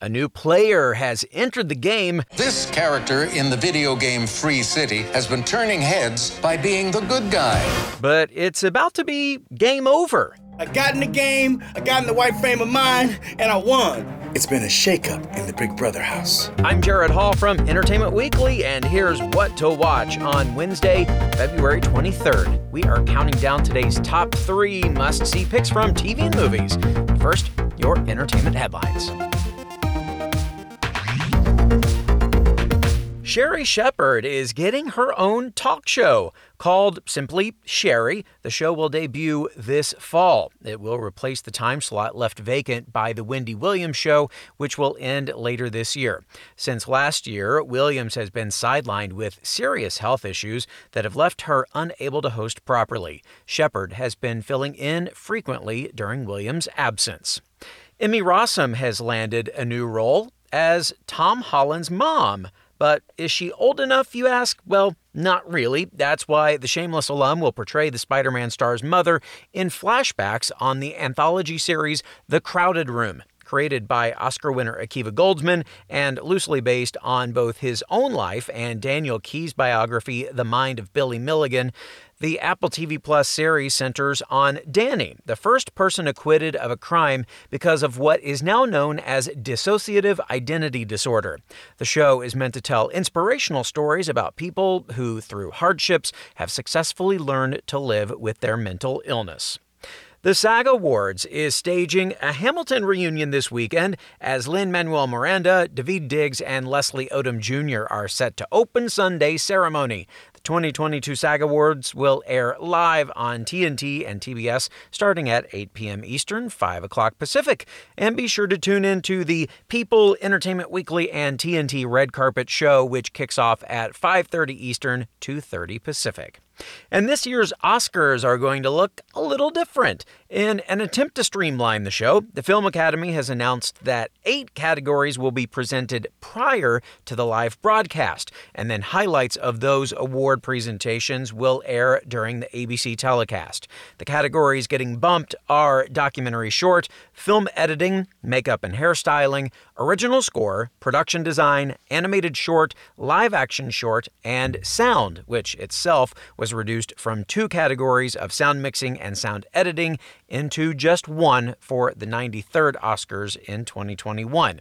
A new player has entered the game. This character in the video game Free City has been turning heads by being the good guy. But it's about to be game over. I got in the game, I got in the right frame of mind, and I won. It's been a shakeup in the Big Brother house. I'm Jared Hall from Entertainment Weekly, and here's what to watch on Wednesday, February 23rd. We are counting down today's top three must see picks from TV and movies. First, your entertainment headlines. Sherri Shepherd is getting her own talk show called simply Sherri. The show will debut this fall. It will replace the time slot left vacant by The Wendy Williams Show, which will end later this year. Since last year, Williams has been sidelined with serious health issues that have left her unable to host properly. Shepherd has been filling in frequently during Williams' absence. Emmy Rossum has landed a new role as Tom Holland's mom. But is she old enough, you ask? Well, not really. That's why the Shameless alum will portray the Spider Man star's mother in flashbacks on the anthology series The Crowded Room created by Oscar winner Akiva Goldsman and loosely based on both his own life and Daniel Keyes' biography, The Mind of Billy Milligan. The Apple TV Plus series centers on Danny, the first person acquitted of a crime because of what is now known as dissociative identity disorder. The show is meant to tell inspirational stories about people who, through hardships, have successfully learned to live with their mental illness. The SAG Awards is staging a Hamilton reunion this weekend as Lin Manuel Miranda, Daveed Diggs, and Leslie Odom Jr. are set to open Sunday ceremony. The 2022 SAG Awards will air live on TNT and TBS starting at 8 p.m. Eastern, 5 o'clock Pacific. And be sure to tune in to the People Entertainment Weekly and TNT Red Carpet Show, which kicks off at 5:30 Eastern, 2:30 Pacific. And this year's Oscars are going to look a little different. In an attempt to streamline the show, the Film Academy has announced that eight categories will be presented prior to the live broadcast, and then highlights of those award presentations will air during the ABC telecast. The categories getting bumped are documentary short, film editing, makeup and hairstyling, original score, production design, animated short, live action short, and sound, which itself was reduced from two categories of sound mixing and sound editing into just one for the 93rd Oscars in 2021.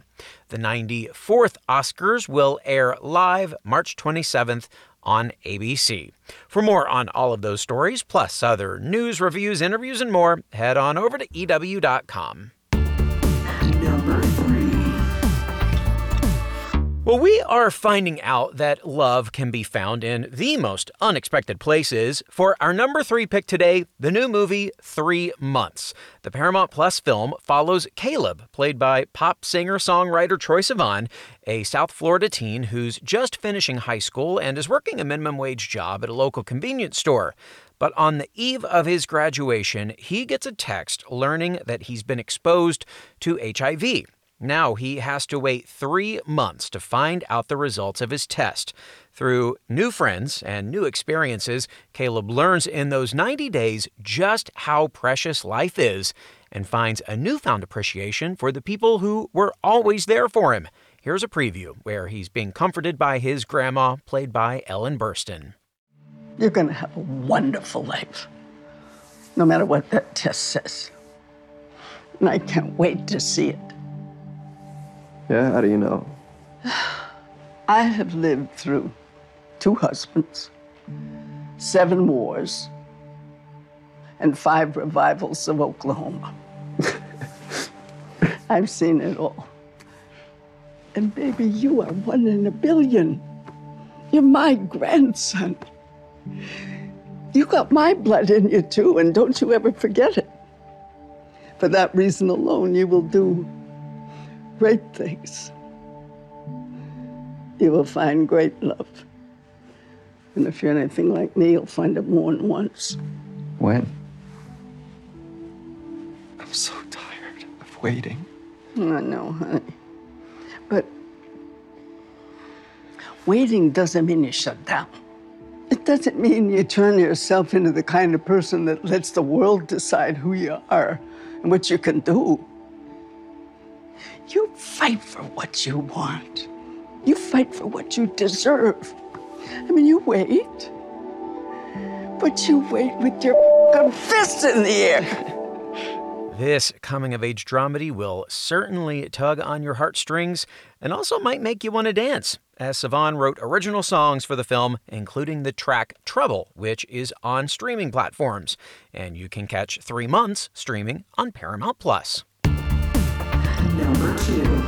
The 94th Oscars will air live March 27th on ABC. For more on all of those stories, plus other news, reviews, interviews, and more, head on over to EW.com. well, we are finding out that love can be found in the most unexpected places. For our number three pick today, the new movie Three Months. The Paramount Plus film follows Caleb, played by pop singer songwriter Troye Sivan, a South Florida teen who's just finishing high school and is working a minimum wage job at a local convenience store. But on the eve of his graduation, he gets a text learning that he's been exposed to HIV. Now he has to wait three months to find out the results of his test. Through new friends and new experiences, Caleb learns in those 90 days just how precious life is and finds a newfound appreciation for the people who were always there for him. Here's a preview where he's being comforted by his grandma, played by Ellen Burstyn. You're going to have a wonderful life, no matter what that test says. And I can't wait to see it. Yeah, how do you know? I have lived through two husbands, seven wars, and five revivals of Oklahoma. I've seen it all. And baby, you are one in a billion. You're my grandson. You got my blood in you too, and don't you ever forget it. For that reason alone, you will do great things. You will find great love. And if you're anything like me, you'll find it more than once. When? I'm so tired of waiting. I know, honey. But waiting doesn't mean you shut down. It doesn't mean you turn yourself into the kind of person that lets the world decide who you are and what you can do. You fight for what you want. You fight for what you deserve. I mean, you wait. But you wait with your fists in the air. This coming of age dramedy will certainly tug on your heartstrings and also might make you want to dance, as Sivan wrote original songs for the film, including the track Trouble, which is on streaming platforms. And you can catch three months streaming on Paramount Plus. Number two.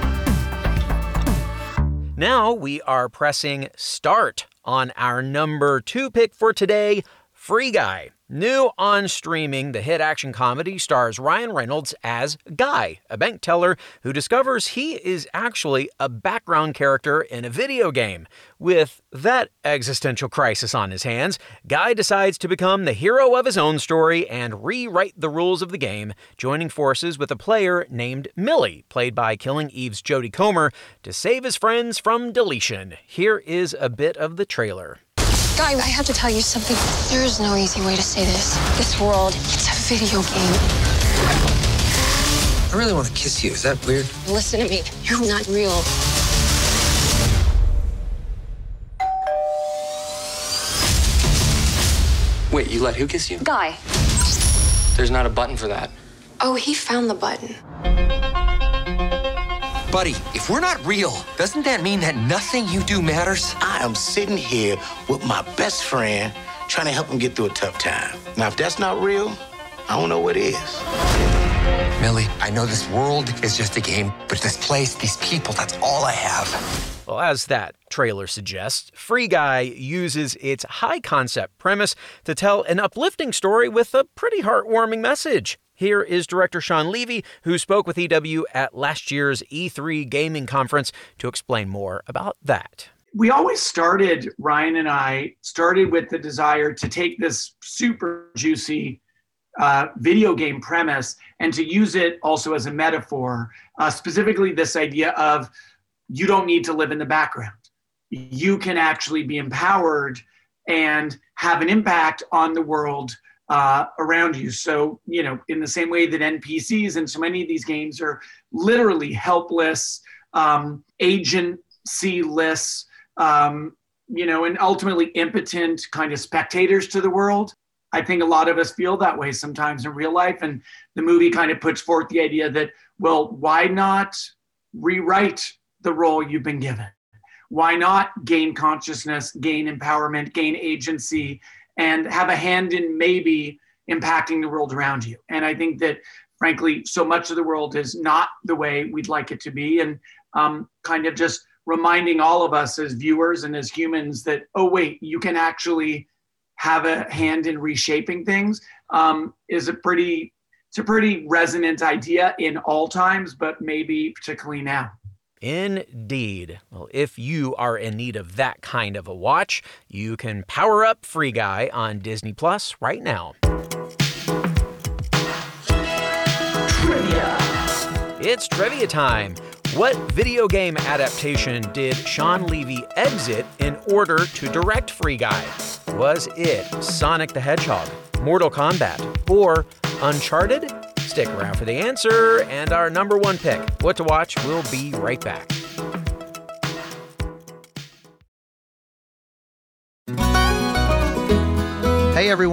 Now we are pressing start on our number two pick for today Free Guy. New on streaming, the hit action comedy stars Ryan Reynolds as Guy, a bank teller who discovers he is actually a background character in a video game. With that existential crisis on his hands, Guy decides to become the hero of his own story and rewrite the rules of the game, joining forces with a player named Millie, played by Killing Eve's Jodie Comer, to save his friends from deletion. Here is a bit of the trailer. Guy, I have to tell you something. There is no easy way to say this. This world, it's a video game. I really want to kiss you. Is that weird? Listen to me. You're not real. Wait, you let who kiss you? Guy. There's not a button for that. Oh, he found the button. Buddy, if we're not real, doesn't that mean that nothing you do matters? I am sitting here with my best friend trying to help him get through a tough time. Now, if that's not real, I don't know what is. Millie, I know this world is just a game, but this place, these people, that's all I have. Well, as that trailer suggests, Free Guy uses its high concept premise to tell an uplifting story with a pretty heartwarming message. Here is director Shawn Levy, who spoke with EW at last year's E3 gaming conference to explain more about that. We always started, Ryan and I started with the desire to take this super juicy uh, video game premise and to use it also as a metaphor, uh, specifically this idea of you don't need to live in the background. You can actually be empowered and have an impact on the world uh, around you. So, you know, in the same way that NPCs and so many of these games are literally helpless, um, agency-less, um, you know, and ultimately impotent kind of spectators to the world. I think a lot of us feel that way sometimes in real life. And the movie kind of puts forth the idea that, well, why not rewrite the role you've been given? Why not gain consciousness, gain empowerment, gain agency, and have a hand in maybe impacting the world around you? And I think that, frankly, so much of the world is not the way we'd like it to be. And um, kind of just reminding all of us as viewers and as humans that, oh, wait, you can actually have a hand in reshaping things um, is a pretty it's a pretty resonant idea in all times but maybe particularly now Indeed. Well, if you are in need of that kind of a watch, you can power up Free Guy on Disney Plus right now. Trivia. It's trivia time. What video game adaptation did Shawn Levy exit in order to direct Free Guy? Was it Sonic the Hedgehog, Mortal Kombat, or Uncharted? Stick around for the answer and our number one pick. What to watch, we'll be right back.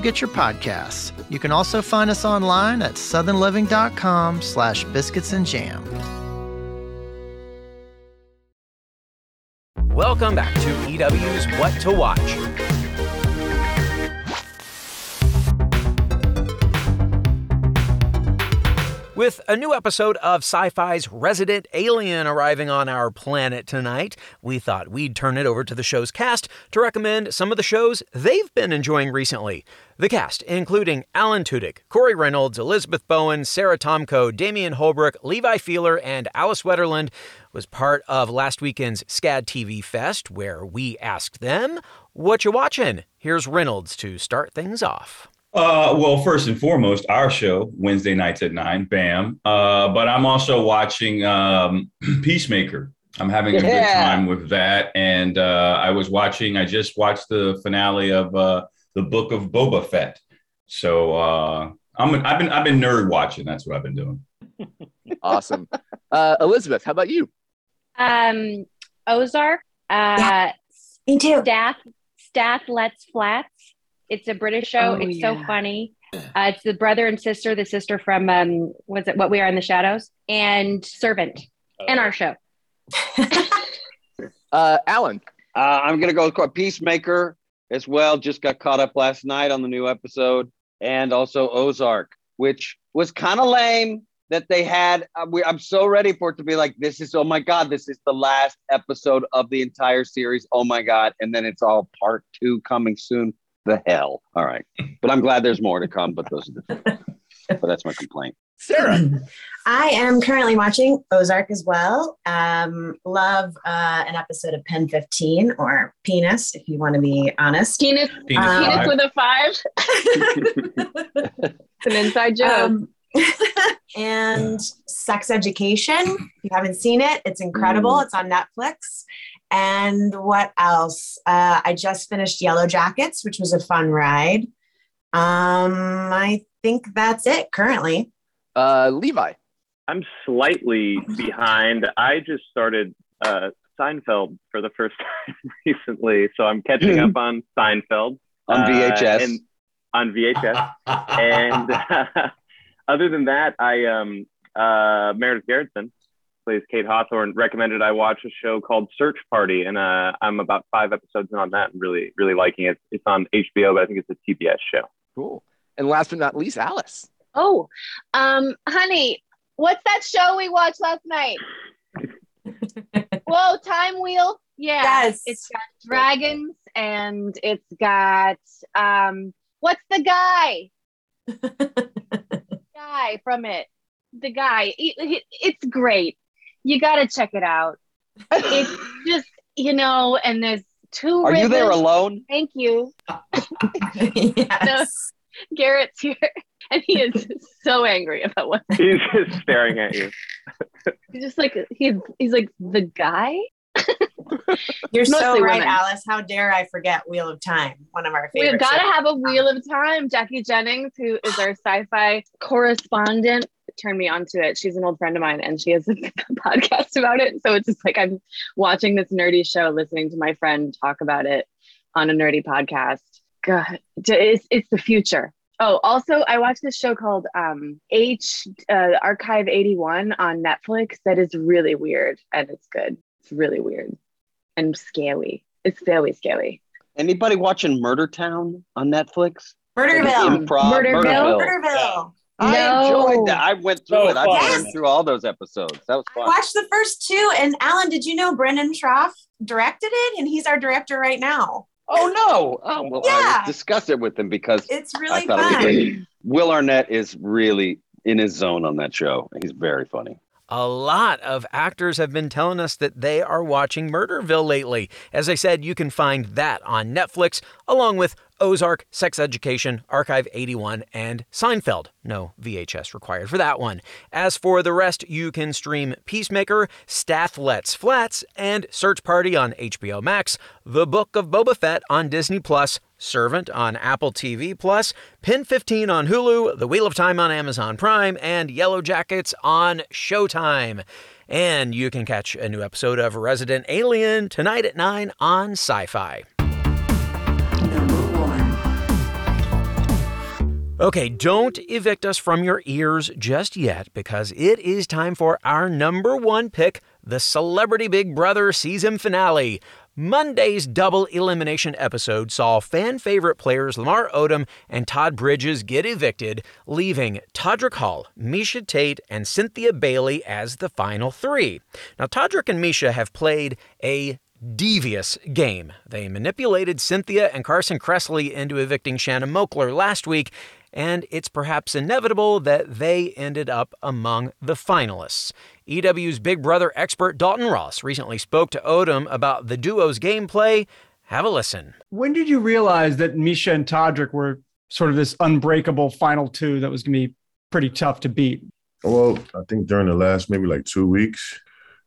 get your podcasts. You can also find us online at southernliving.com slash biscuits and jam. Welcome back to EW's What to Watch. With a new episode of Sci Fi's Resident Alien arriving on our planet tonight, we thought we'd turn it over to the show's cast to recommend some of the shows they've been enjoying recently. The cast, including Alan Tudyk, Corey Reynolds, Elizabeth Bowen, Sara Tomko, Damian Holbrook, Levi Fiehler, and Alice Wetterlund, was part of last weekend's SCAD TV Fest, where we asked them, What you watching? Here's Reynolds to start things off. Uh, well, first and foremost, our show Wednesday nights at nine, bam. Uh, but I'm also watching um, Peacemaker. I'm having a good time with that, and uh, I was watching. I just watched the finale of uh, the Book of Boba Fett. So uh, I'm I've been I've been nerd watching. That's what I've been doing. awesome, uh, Elizabeth. How about you? Um, Ozark. Uh, yeah, me too. Stath Stath Let's Flats. It's a British show. Oh, it's yeah. so funny. Uh, it's the brother and sister, the sister from um, was it What We Are in the Shadows and Servant, and our show. Uh, Alan. Uh, I'm going to go with Peacemaker as well. Just got caught up last night on the new episode, and also Ozark, which was kind of lame that they had. Uh, we, I'm so ready for it to be like, this is, oh my God, this is the last episode of the entire series. Oh my God. And then it's all part two coming soon. The hell. All right. But I'm glad there's more to come, but those are the, but that's my complaint. Sarah. I am currently watching Ozark as well. Um, love uh, an episode of Pen 15 or Penis, if you want to be honest. Penis, Penis Um, five. with a five. it's an inside joke. Um, and Sex Education. If you haven't seen it, it's incredible. It's on Netflix. And what else? Uh, I just finished Yellow Jackets, which was a fun ride. Um, I think that's it currently. Uh, Levi. I'm slightly behind. I just started uh, Seinfeld for the first time recently, so I'm catching up on Seinfeld On Uh, VHS. and on VHS. and other than that, I um uh, Meredith Garretson plays Kate Hawthorne. Recommended I watch a show called Search Party, and uh, I'm about five episodes in on that, and really really liking it. It's on HBO, but I think it's a TBS show. Cool. And last but not least, Alice. Oh, um, honey, what's that show we watched last night? Whoa, Time Wheel. Yeah. Yes. It's got dragons and it's got um what's the guy? guy from it. The guy. He- he- It's great. You got to check it out. It's just, you know, and there's two Are you there alone? Thank you. yes. Garrett's here and he is so angry about what He's just staring at you. he's just like he's he's like the guy. You're so right, women. Alice. How dare I forget Wheel of Time, one of our favorite. We've got to have a wheel of time. Jackie Jennings, who is our sci-fi correspondent, turned me onto it. She's an old friend of mine, and she has a podcast about it. So it's just like I'm watching this nerdy show, listening to my friend talk about it on a nerdy podcast. God, it's it's the future. Oh, also, I watched this show called um, H uh, Archive 81 on Netflix that is really weird and it's good. It's really weird and scary. It's very scary. Anybody watching Murder Town on Netflix? Murderville. Improv, Murderville. Murderville. Murderville. I No. enjoyed that. I went through So it. I fun. went through all those episodes. That was fun. Watch the first two. And Alan, did you know Brennan Shroff directed it? And he's our director right now. Oh no! Oh well, I Yeah. would discuss it with him because It's I really thought it was fun. Will Arnett is really in his zone on that show. He's very funny. A lot of actors have been telling us that they are watching Murderville lately. As I said, you can find that on Netflix, along with Ozark, Sex Education, Archive 81, and Seinfeld. No VHS required for that one. As for the rest, you can stream Peacemaker, Stath Let's Flats, and Search Party on HBO Max, The Book of Boba Fett on Disney Plus, Servant on Apple TV Plus, Pen 15 on Hulu, The Wheel of Time on Amazon Prime, and Yellow Jackets on Showtime. And you can catch a new episode of Resident Alien tonight at 9 on Sci Fi. Okay, don't evict us from your ears just yet because it is time for our number one pick, the Celebrity Big Brother season finale. Monday's double elimination episode saw fan favorite players Lamar Odom and Todd Bridges get evicted, leaving Todrick Hall, Miesha Tate, and Cynthia Bailey as the final three. Now, Todrick and Miesha have played a devious game. They manipulated Cynthia and Carson Kressley into evicting Shanna Moakler last week, and it's perhaps inevitable that they ended up among the finalists. EW's Big Brother expert Dalton Ross recently spoke to Odom about the duo's gameplay. Have a listen. When did you realize that Miesha and Todrick were sort of this unbreakable final two that was going to be pretty tough to beat? Well, I think during the last maybe like two weeks,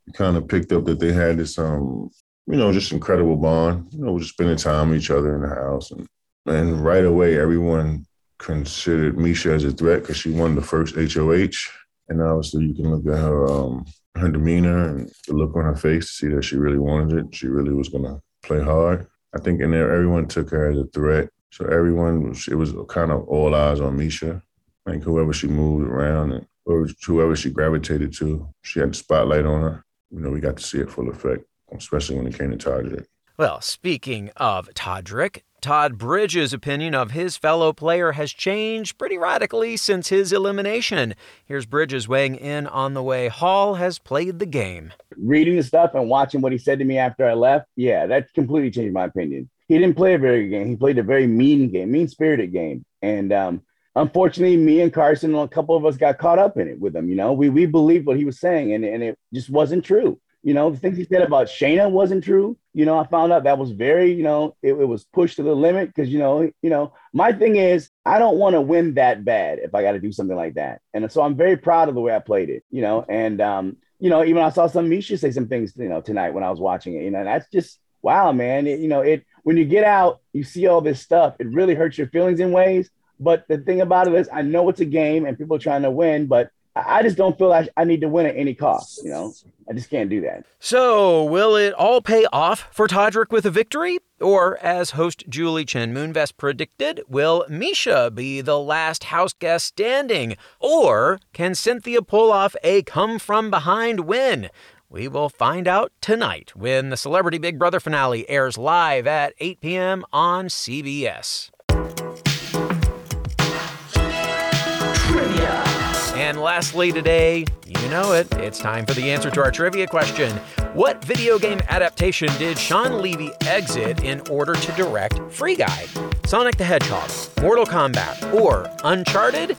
we kind of picked up that they had this, um, you know, just incredible bond. You know, we're just spending time with each other in the house, and and right away, everyone considered Miesha as a threat because she won the first HOH, and obviously you can look at her um, her demeanor and the look on her face to see that she really wanted it. She really was gonna play hard. I think in there, everyone took her as a threat. So everyone, it was kind of all eyes on Miesha. Like whoever she moved around and whoever she gravitated to, she had the spotlight on her. You know, we got to see it full effect, especially when it came to Todrick. Well, speaking of Todrick, Todd Bridges' opinion of his fellow player has changed pretty radically since his elimination. Here's Bridges weighing in on the way Hall has played the game. Reading the stuff and watching what he said to me after I left, yeah, that completely changed my opinion. He didn't play a very good game. He played a very mean game, mean spirited game. And um, unfortunately, me and Carson, a couple of us got caught up in it with him. You know, we, we believed what he was saying, and, and it just wasn't true. You know, the things he said about Shanna wasn't true. You know, I found out that was very, you know, it, it was pushed to the limit because, you know, you know, my thing is I don't want to win that bad if I got to do something like that. And so I'm very proud of the way I played it, you know, and um, you know, even I saw some Miesha say some things, you know, tonight when I was watching it, you know, that's just wow, man. It, you know, it when you get out, you see all this stuff, it really hurts your feelings in ways. But the thing about it is, I know it's a game and people are trying to win, but I just don't feel like I need to win at any cost. You know, I just can't do that. So, will it all pay off for Todrick with a victory? Or, as host Julie Chen Moonves predicted, will Miesha be the last house guest standing? Or can Cynthia pull off a come from behind win? We will find out tonight when the Celebrity Big Brother finale airs live at 8 p.m. on CBS. And lastly, today, you know it, it's time for the answer to our trivia question. What video game adaptation did Shawn Levy exit in order to direct Free Guy? Sonic the Hedgehog, Mortal Kombat, or Uncharted?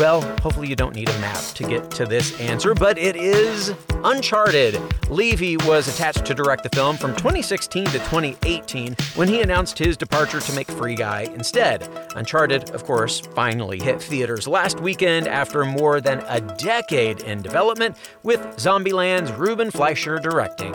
Well, hopefully you don't need a map to get to this answer, but it is Uncharted. Levy was attached to direct the film from 2016 to 2018 when he announced his departure to make Free Guy instead. Uncharted, of course, finally hit theaters last weekend after more than a decade in development, with Zombieland's Ruben Fleischer directing.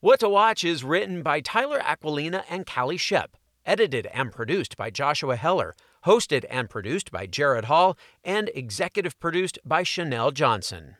What to Watch is written by Tyler Aquilina and Callie Shep, edited and produced by Joshua Heller, hosted and produced by Jared Hall, and executive produced by Chanel Johnson.